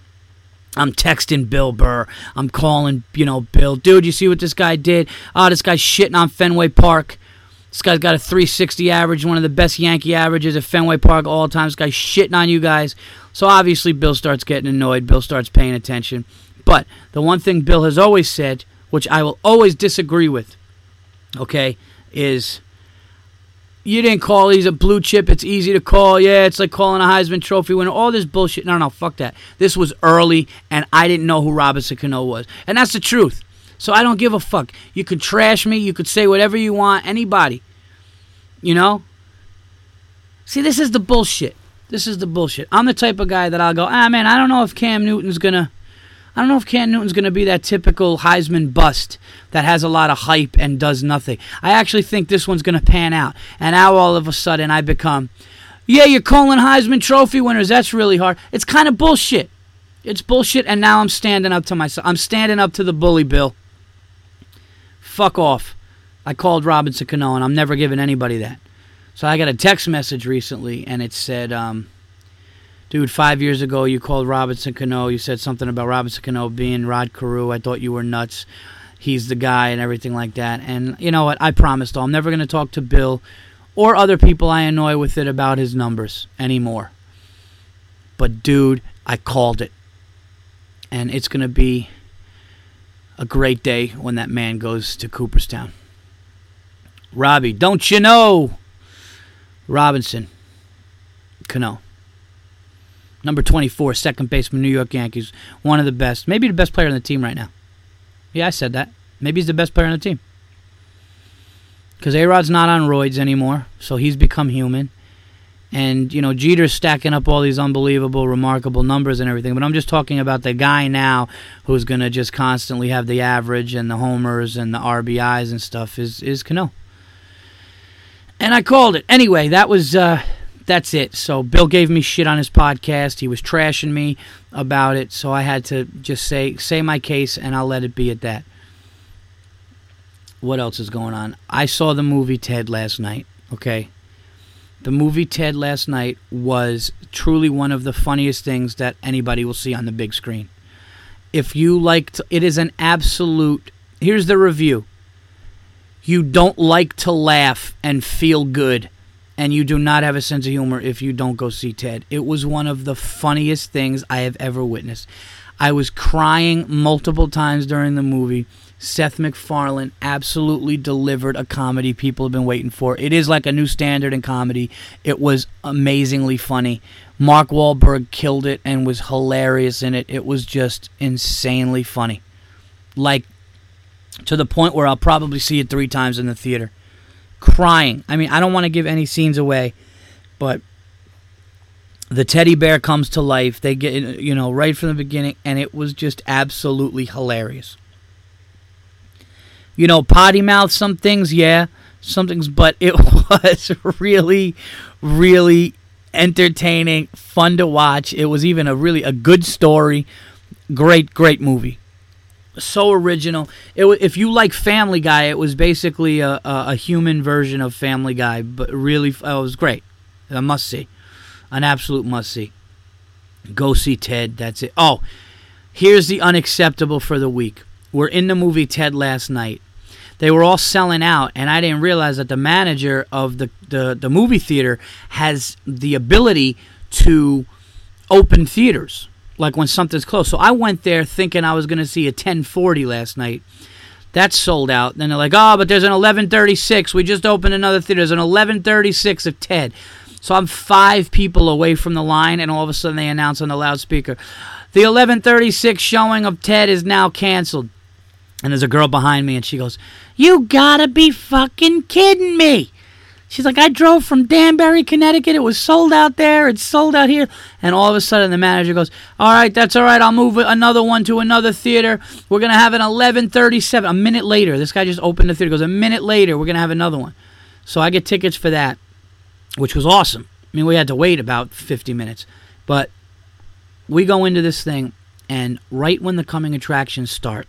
I'm texting Bill Burr. I'm calling, you know, Bill, dude, you see what this guy did? Oh, this guy's shitting on Fenway Park. This guy's got a 360 average, one of the best Yankee averages at Fenway Park all time. This guy's shitting on you guys. So obviously, Bill starts getting annoyed. Bill starts paying attention. But the one thing Bill has always said, which I will always disagree with, okay, is you didn't call. He's a blue chip. It's easy to call. Yeah, it's like calling a Heisman Trophy winner. All this bullshit. No, no, fuck that. This was early, and I didn't know who Robinson Cano was. And that's the truth. So I don't give a fuck. You could trash me, you could say whatever you want, anybody. You know? See, this is the bullshit. This is the bullshit. I'm the type of guy that I'll go, ah, man, I don't know if Cam Newton's going to. I don't know if Cam Newton's going to be that typical Heisman bust that has a lot of hype and does nothing. I actually think this one's going to pan out. And now all of a sudden I become, yeah, you're calling Heisman Trophy winners. That's really hard. It's kind of bullshit. It's bullshit. And now I'm standing up to myself. I'm standing up to the bully, Bill. Fuck off. I called Robinson Cano, and I'm never giving anybody that. So I got a text message recently, and it said, um, dude, five years ago you called Robinson Cano. You said something about Robinson Cano being Rod Carew. I thought you were nuts. He's the guy and everything like that. And you know what? I promised, though, I'm never going to talk to Bill or other people I annoy with it about his numbers anymore. But dude, I called it. And it's going to be a great day when that man goes to Cooperstown. Robbie, don't you know? Robinson, Cano. Number 24, second baseman, New York Yankees. One of the best. Maybe the best player on the team right now. Yeah, I said that. Maybe he's the best player on the team. Because A Rod's not on roids anymore, so he's become human. And, you know, Jeter's stacking up all these unbelievable, remarkable numbers and everything. But I'm just talking about the guy now who's going to just constantly have the average and the homers and the RBIs and stuff is, is Cano. And I called it. Anyway, that was. Uh, that's it. So Bill gave me shit on his podcast. He was trashing me about it. So I had to just say say my case, and I'll let it be at that. What else is going on? I saw the movie Ted last night. Okay, the movie Ted last night was truly one of the funniest things that anybody will see on the big screen. If you liked, it is an absolute. Here's the review. You don't like to laugh and feel good, and you do not have a sense of humor if you don't go see Ted. It was one of the funniest things I have ever witnessed. I was crying multiple times during the movie. Seth MacFarlane absolutely delivered a comedy people have been waiting for. It is like a new standard in comedy. It was amazingly funny. Mark Wahlberg killed it and was hilarious in it. It was just insanely funny. Like to the point where I'll probably see it three times in the theater. Crying. I mean, I don't want to give any scenes away, but the teddy bear comes to life. They get, you know, right from the beginning, and it was just absolutely hilarious you know, potty mouth some things, yeah, some things, but it was really, really entertaining, fun to watch. It was even a really a good story, great, great movie. So original. It if you like Family Guy, it was basically a, a, a human version of Family Guy, but really, oh, it was great. A must see, an absolute must see. Go see Ted. That's it. Oh, here's the unacceptable for the week were in the movie Ted last night. They were all selling out, and I didn't realize that the manager of the, the, the movie theater has the ability to open theaters, like when something's closed. So I went there thinking I was going to see a 1040 last night. That's sold out. Then they're like, oh, but there's an 1136. We just opened another theater. There's an 1136 of Ted. So I'm five people away from the line, and all of a sudden they announce on the loudspeaker, the 1136 showing of Ted is now canceled. And there's a girl behind me, and she goes, You gotta be fucking kidding me. She's like, I drove from Danbury, Connecticut. It was sold out there. It's sold out here. And all of a sudden, the manager goes, All right, that's all right. I'll move another one to another theater. We're to have an 1137. A minute later, this guy just opened the theater. Goes, A minute later, we're to have another one. So I get tickets for that, which was awesome. I mean, we had to wait about 50 minutes. But we go into this thing, and right when the coming attractions start,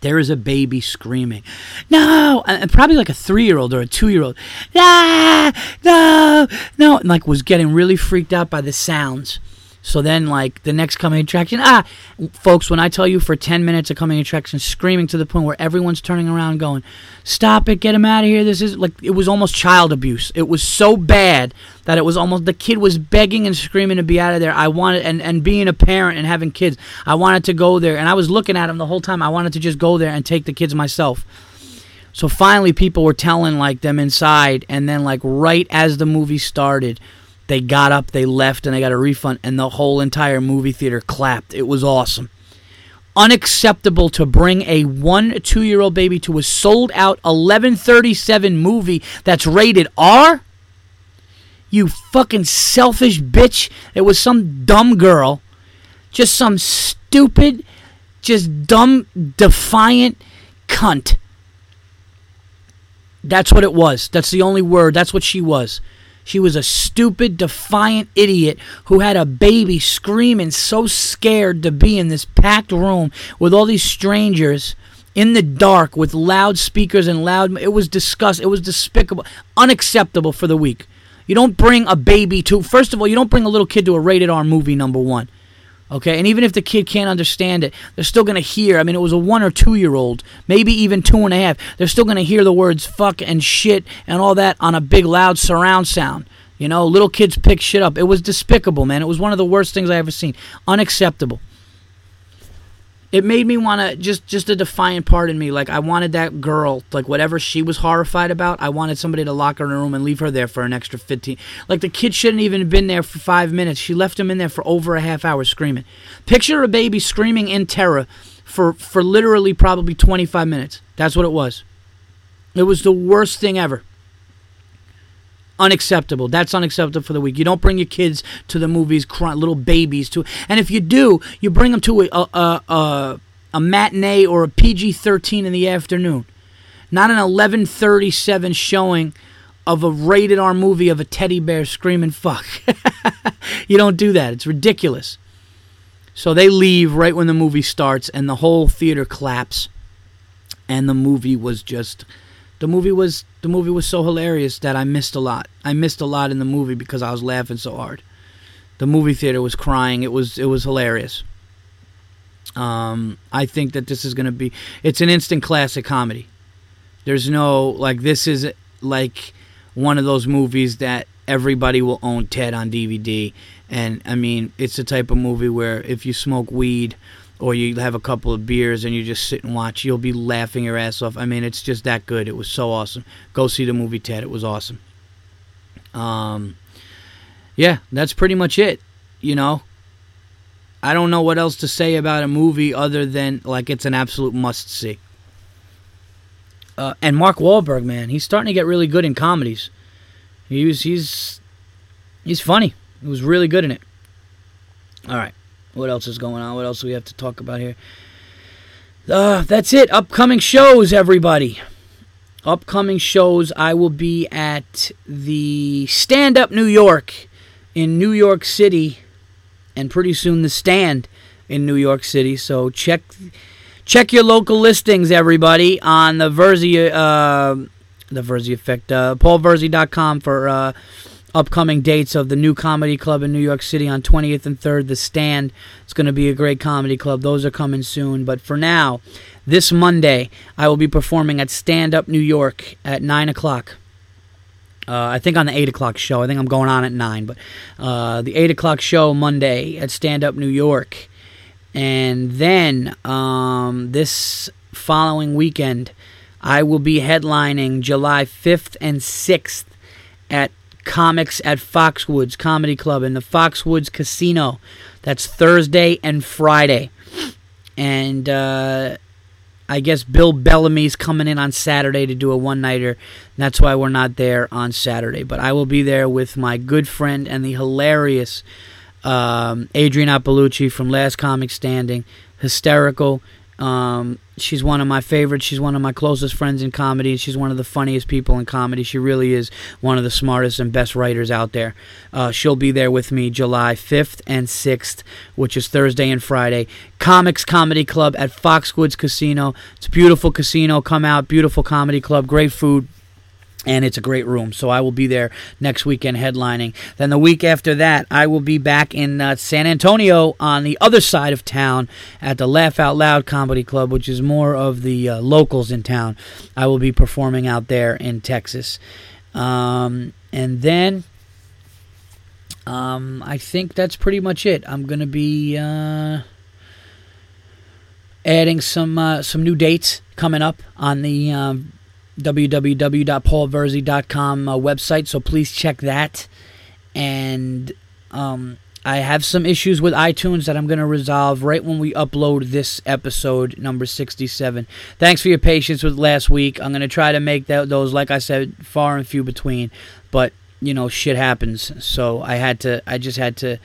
there is a baby screaming, no, and probably like a three year old or a two year old, ah, no, no, and like was getting really freaked out by the sounds. So then, like the next coming attraction, ah, folks, when I tell you for 10 minutes of coming attraction, screaming to the point where everyone's turning around going, stop it, get him out of here. This is like, it was almost child abuse. It was so bad that it was almost, the kid was begging and screaming to be out of there. I wanted, and, and being a parent and having kids, I wanted to go there. And I was looking at him the whole time. I wanted to just go there and take the kids myself. So finally, people were telling like them inside, and then like right as the movie started, they got up, they left, and they got a refund, and the whole entire movie theater clapped. It was awesome. Unacceptable to bring a one, two year old baby to a sold out 1137 movie that's rated R? You fucking selfish bitch. It was some dumb girl. Just some stupid, just dumb, defiant cunt. That's what it was. That's the only word. That's what she was. She was a stupid, defiant idiot who had a baby screaming, so scared to be in this packed room with all these strangers in the dark with loudspeakers and loud. It was disgust. It was despicable, unacceptable for the week. You don't bring a baby to. First of all, you don't bring a little kid to a rated R movie. Number one. Okay, and even if the kid can't understand it, they're still gonna hear. I mean, it was a one or two year old, maybe even two and a half. They're still gonna hear the words fuck and shit and all that on a big loud surround sound. You know, little kids pick shit up. It was despicable, man. It was one of the worst things I ever seen. Unacceptable it made me want to just just a defiant part in me. Like i wanted that girl like whatever she was horrified about i wanted somebody to lock her in a room and leave her there for an extra 15 like the kid shouldn't even have been there for five minutes. She left him in there for over a half hour screaming. Picture a baby screaming in terror for for literally probably 25 minutes. That's what it was. It was the worst thing ever unacceptable. That's unacceptable for the week. You don't bring your kids to the movies, crying, little babies to, and if you do, you bring them to a a, a, a matinee or a PG thirteen in the afternoon, not an eleven thirty seven showing of a rated R movie of a teddy bear screaming fuck. you don't do that. It's ridiculous. So they leave right when the movie starts, and the whole theater claps, and the movie was just the movie was the movie was so hilarious that I missed a lot. I missed a lot in the movie because I was laughing so hard. The movie theater was crying. It was it was hilarious. Um, I think that this is going to be it's an instant classic comedy. There's no like this is like one of those movies that everybody will own Ted on DVD and I mean it's the type of movie where if you smoke weed or you have a couple of beers and you just sit and watch, you'll be laughing your ass off. I mean, it's just that good. It was so awesome. Go see the movie Ted. It was awesome. Um, yeah, that's pretty much it. You know, I don't know what else to say about a movie other than like it's an absolute must see. Uh, and Mark Wahlberg, man, he's starting to get really good in comedies. He was, he's he's funny. He was really good in it. All right. What else is going on? What else do we have to talk about here? Uh, that's it. Upcoming shows, everybody. Upcoming shows. I will be at the Stand Up New York in New York City, and pretty soon the Stand in New York City. So check check your local listings, everybody, on the Verzi, uh, the Verzi Effect, uh, paulverzi.com for. Uh, upcoming dates of the new comedy club in New York City on 20th and 3rd, The Stand. It's going to be a great comedy club. Those are coming soon. But for now, this Monday, I will be performing at Stand Up New York at 9 o'clock. Uh, I think on the 8 o'clock show. I think I'm going on at 9. But uh, the 8 o'clock show Monday at Stand Up New York. And then um, this following weekend, I will be headlining July 5th and 6th at comics at Foxwoods Comedy Club in the Foxwoods Casino. That's Thursday and Friday. And uh, I guess Bill Bellamy's coming in on Saturday to do a one nighter. That's why we're not there on Saturday. But I will be there with my good friend and the hilarious um, Adrienne Iapalucci from Last Comic Standing. Hysterical. Um, she's one of my favorites. She's one of my closest friends in comedy. She's one of the funniest people in comedy. She really is one of the smartest and best writers out there. Uh, she'll be there with me July 5th and 6th, which is Thursday and Friday. Comics Comedy Club at Foxwoods Casino. It's a beautiful casino. Come out. Beautiful comedy club. Great food and it's a great room. So I will be there next weekend headlining. Then the week after that, I will be back in uh, San Antonio on the other side of town at the Laugh Out Loud Comedy Club, which is more of the uh, locals in town. I will be performing out there in Texas. Um, and then um, I think that's pretty much it. I'm going to be. Uh, adding some uh, some new dates coming up on the um, www.paulverzi.com uh, website, so please check that. And um, I have some issues with iTunes that I'm going to resolve right when we upload this episode, number 67. Thanks for your patience with last week. I'm going to try to make that, those, like I said, far and few between. But, you know, shit happens. So I had to, I just had to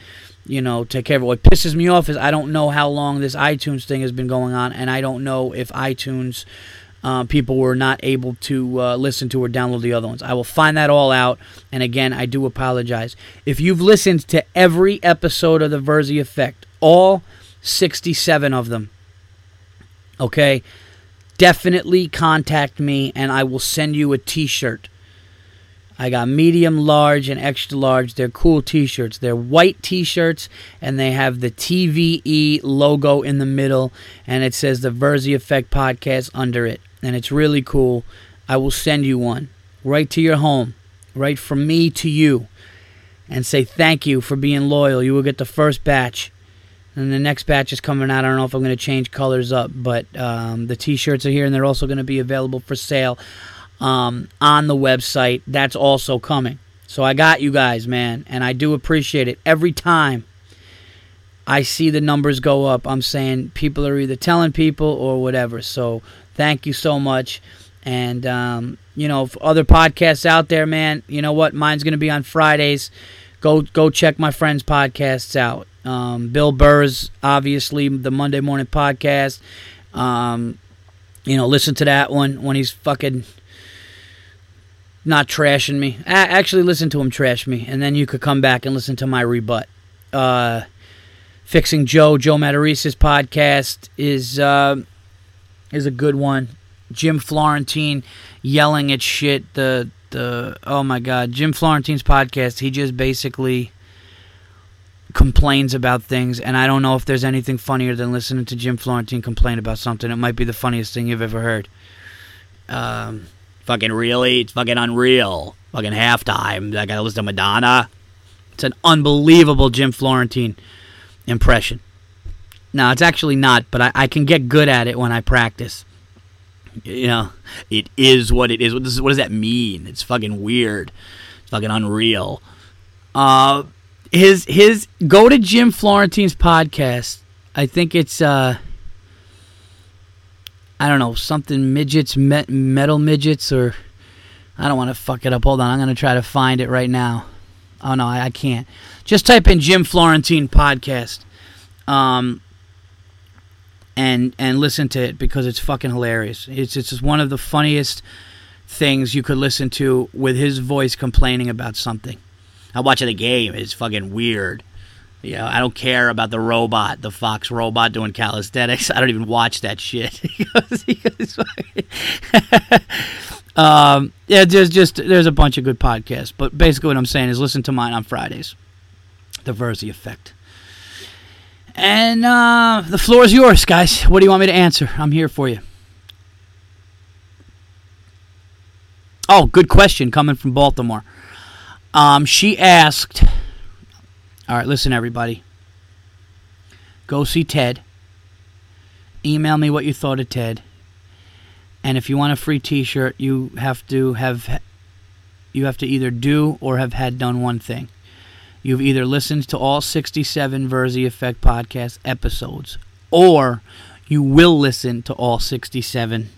you know, take care of it. What pisses me off is I don't know how long this iTunes thing has been going on, and I don't know if iTunes uh, people were not able to uh, listen to or download the other ones. I will find that all out. And again, I do apologize. If you've listened to every episode of The Verzi Effect, all 67 of them, okay, definitely contact me and I will send you a t shirt. I got medium, large, and extra large. They're cool t shirts. They're white t shirts, and they have the TVE logo in the middle, and it says the Verzi Effect Podcast under it. And it's really cool. I will send you one right to your home, right from me to you, and say thank you for being loyal. You will get the first batch. And the next batch is coming out. I don't know if I'm going to change colors up, but um, the t shirts are here, and they're also going to be available for sale um, on the website. That's also coming. So I got you guys, man, and I do appreciate it. Every time I see the numbers go up, I'm saying people are either telling people or whatever. So thank you so much. And, um, you know, other podcasts out there, man, you know what? Mine's going to be on Fridays. Go, go check my friends' podcasts out. Um, Bill Burr's, obviously, the Monday morning podcast. Um, you know, listen to that one when he's fucking not trashing me. Actually, listen to him trash me, and then you could come back and listen to my rebut. Uh, Fixing Joe, Joe Matarese's podcast is uh, is a good one. Jim Florentine yelling at shit. The the oh my god, Jim Florentine's podcast. He just basically complains about things, and I don't know if there's anything funnier than listening to Jim Florentine complain about something. It might be the funniest thing you've ever heard. Um, Fucking really? It's fucking unreal. Fucking halftime. I gotta listen to Madonna. It's an unbelievable Jim Florentine impression. No, it's actually not, but I, I can get good at it when I practice. You know, it is what it is. What does, what does that mean? It's fucking weird. It's fucking unreal. Uh, his his go to Jim Florentine's podcast. I think it's uh I don't know, something midgets, met, metal midgets, or I don't want to fuck it up. Hold on, I'm to try to find it right now. Oh no, I, I can't. Just type in Jim Florentine podcast, um, and and listen to it because it's fucking hilarious. It's it's just one of the funniest things you could listen to with his voice complaining about something. I'm watching the game. It's fucking weird. Know, I don't care about the robot, the Fox robot doing calisthenics. I don't even watch that shit. um, yeah, there's just there's a bunch of good podcasts, but basically what I'm saying is listen to mine on Fridays. The Verzi Effect. And uh, the floor is yours, guys. What do you want me to answer? I'm here for you. Oh, good question coming from Baltimore. Um, she asked all right, listen, everybody. Go see Ted. Email me what you thought of Ted. And if you want a free T-shirt, you have to have you have to either do or have had done one thing. You've either listened to all 67 Verzi Effect podcast episodes, or you will listen to all 67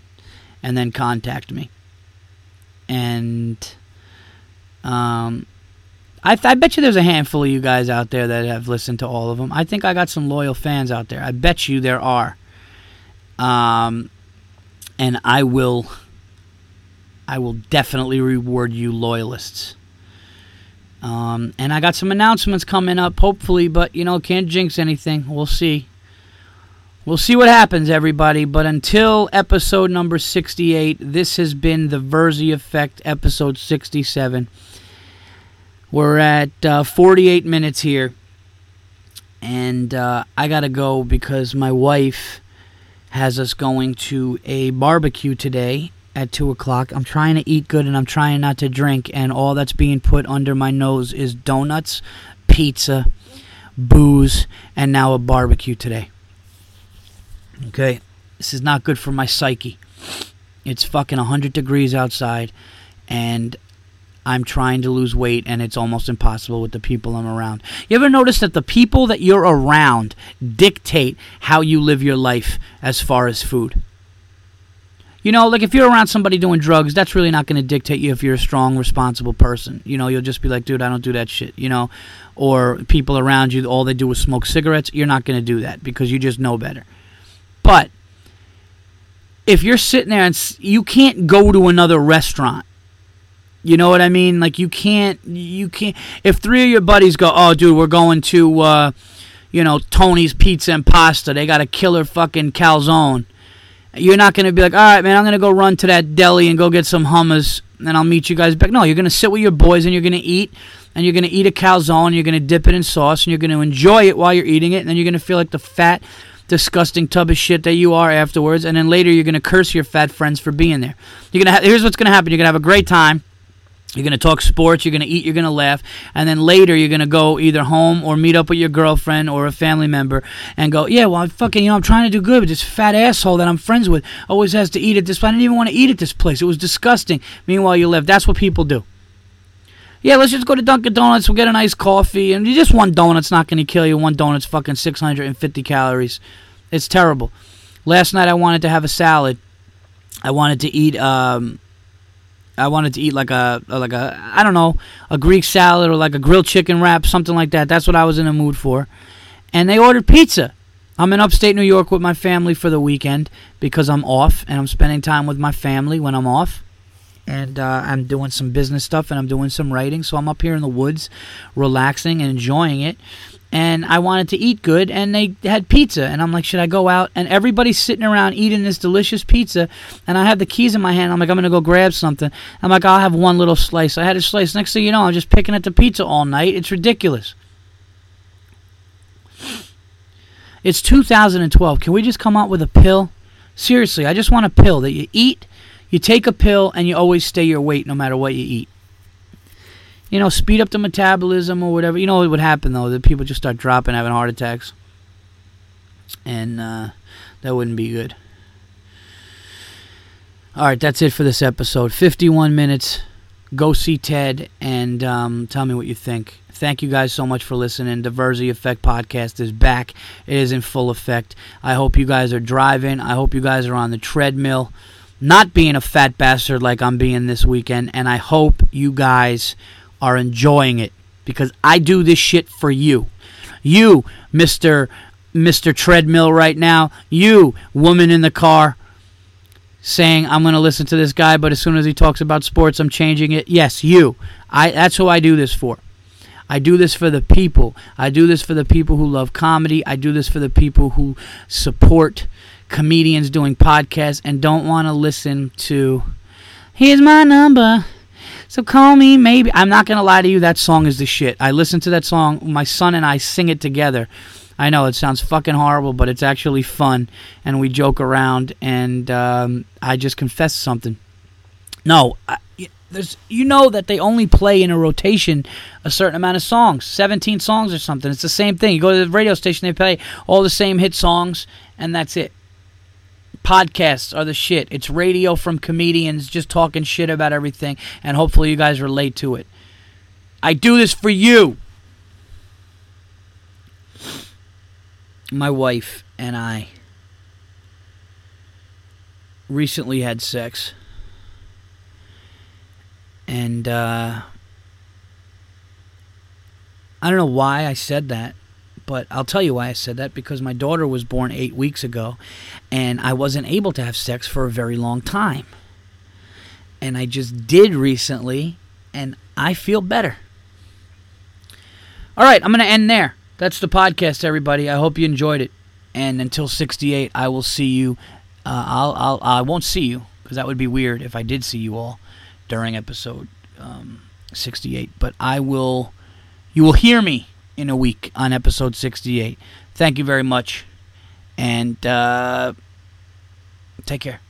and then contact me. And um, I, I bet you there's a handful of you guys out there that have listened to all of them. I think I got some loyal fans out there. I bet you there are. Um, and I will, I will definitely reward you loyalists. Um, and I got some announcements coming up, hopefully, but you know, can't jinx anything. We'll see. We'll see what happens, everybody. But until episode number 68, this has been the Verzi Effect, episode 67. We're at uh, 48 minutes here, and uh, I gotta go because my wife has us going to a barbecue today at 2 o'clock. I'm trying to eat good and I'm trying not to drink, and all that's being put under my nose is donuts, pizza, booze, and now a barbecue today. Okay? This is not good for my psyche. It's fucking 100 degrees outside, and I'm trying to lose weight and it's almost impossible with the people I'm around. You ever notice that the people that you're around dictate how you live your life as far as food? You know, like if you're around somebody doing drugs, that's really not going to dictate you if you're a strong, responsible person. You know, you'll just be like, dude, I don't do that shit, you know? Or people around you, all they do is smoke cigarettes, you're not going to do that because you just know better. But if you're sitting there and you can't go to another restaurant you know what I mean? Like you can't you can't if three of your buddies go, "Oh dude, we're going to uh, you know, Tony's Pizza and Pasta. They got a killer fucking calzone." You're not going to be like, "All right, man, I'm going to go run to that deli and go get some hummus and I'll meet you guys back. No, you're going to sit with your boys and you're going to eat, and you're going to eat a calzone. And you're going to dip it in sauce, and you're going to enjoy it while you're eating it, and then you're going to feel like the fat, disgusting tub of shit that you are afterwards. And then later, you're going to curse your fat friends for being there. You're going to. Ha- here's what's going to happen. You're going to have a great time. You're going to talk sports, you're going to eat, you're going to laugh, and then later you're going to go either home or meet up with your girlfriend or a family member and go, yeah, well, I'm fucking, you know, I'm trying to do good, but this fat asshole that I'm friends with always has to eat at this place. I didn't even want to eat at this place. It was disgusting. Meanwhile, you live. That's what people do. Yeah, let's just go to Dunkin' Donuts. We'll get a nice coffee, and just one donut's not going to kill you. One donut's fucking 650 calories. It's terrible. Last night I wanted to have a salad. I wanted to eat um, I wanted to eat like a like a I don't know a Greek salad or like a grilled chicken wrap, something like that. That's what I was in the mood for. And they ordered pizza. I'm in upstate New York with my family for the weekend because I'm off and I'm spending time with my family when I'm off. And uh, I'm doing some business stuff and I'm doing some writing. So I'm up here in the woods, relaxing and enjoying it and I wanted to eat good, and they had pizza, and I'm like, should I go out? And everybody's sitting around eating this delicious pizza, and I have the keys in my hand. I'm like, I'm gonna go grab something. I'm like, I'll have one little slice. I had a slice. Next thing you know, I'm just picking at the pizza all night. It's ridiculous. It's 2012. Can we just come out with a pill? Seriously, I just want a pill that you eat, you take a pill, and you always stay your weight no matter what you eat you know, speed up the metabolism or whatever. You know what would happen though? That people just start dropping, having heart attacks, and uh, that wouldn't be good. All right, that's it for this episode. 51 minutes. Go see Ted and um, tell me what you think. Thank you guys so much for listening. The Verzi Effect podcast is back. It is in full effect. I hope you guys are driving. I hope you guys are on the treadmill, not being a fat bastard like I'm being this weekend. And I hope you guys are enjoying it because I do this shit for you. You, Mr. Mr. Treadmill right now, you, woman in the car saying I'm going to listen to this guy but as soon as he talks about sports I'm changing it. Yes, you. I that's who I do this for. I do this for the people. I do this for the people who love comedy. I do this for the people who support comedians doing podcasts and don't want to listen to Here's my number. So call me maybe. I'm not gonna lie to you. That song is the shit. I listen to that song. My son and I sing it together. I know it sounds fucking horrible, but it's actually fun, and we joke around. And um, I just confess something. No, I, there's you know that they only play in a rotation a certain amount of songs, 17 songs or something. It's the same thing. You go to the radio station, they play all the same hit songs, and that's it podcasts are the shit. It's radio from comedians just talking shit about everything, and hopefully you guys relate to it. I do this for you. My wife and I recently had sex. And uh, I don't know why I said that. But I'll tell you why I said that because my daughter was born eight weeks ago and I wasn't able to have sex for a very long time. And I just did recently and I feel better. All right, I'm going to end there. That's the podcast, everybody. I hope you enjoyed it. And until 68, I will see you. Uh, I'll, I'll, I won't see you because that would be weird if I did see you all during episode um, 68. But I will, you will hear me in a week on episode 68. Thank you very much. And uh, take care.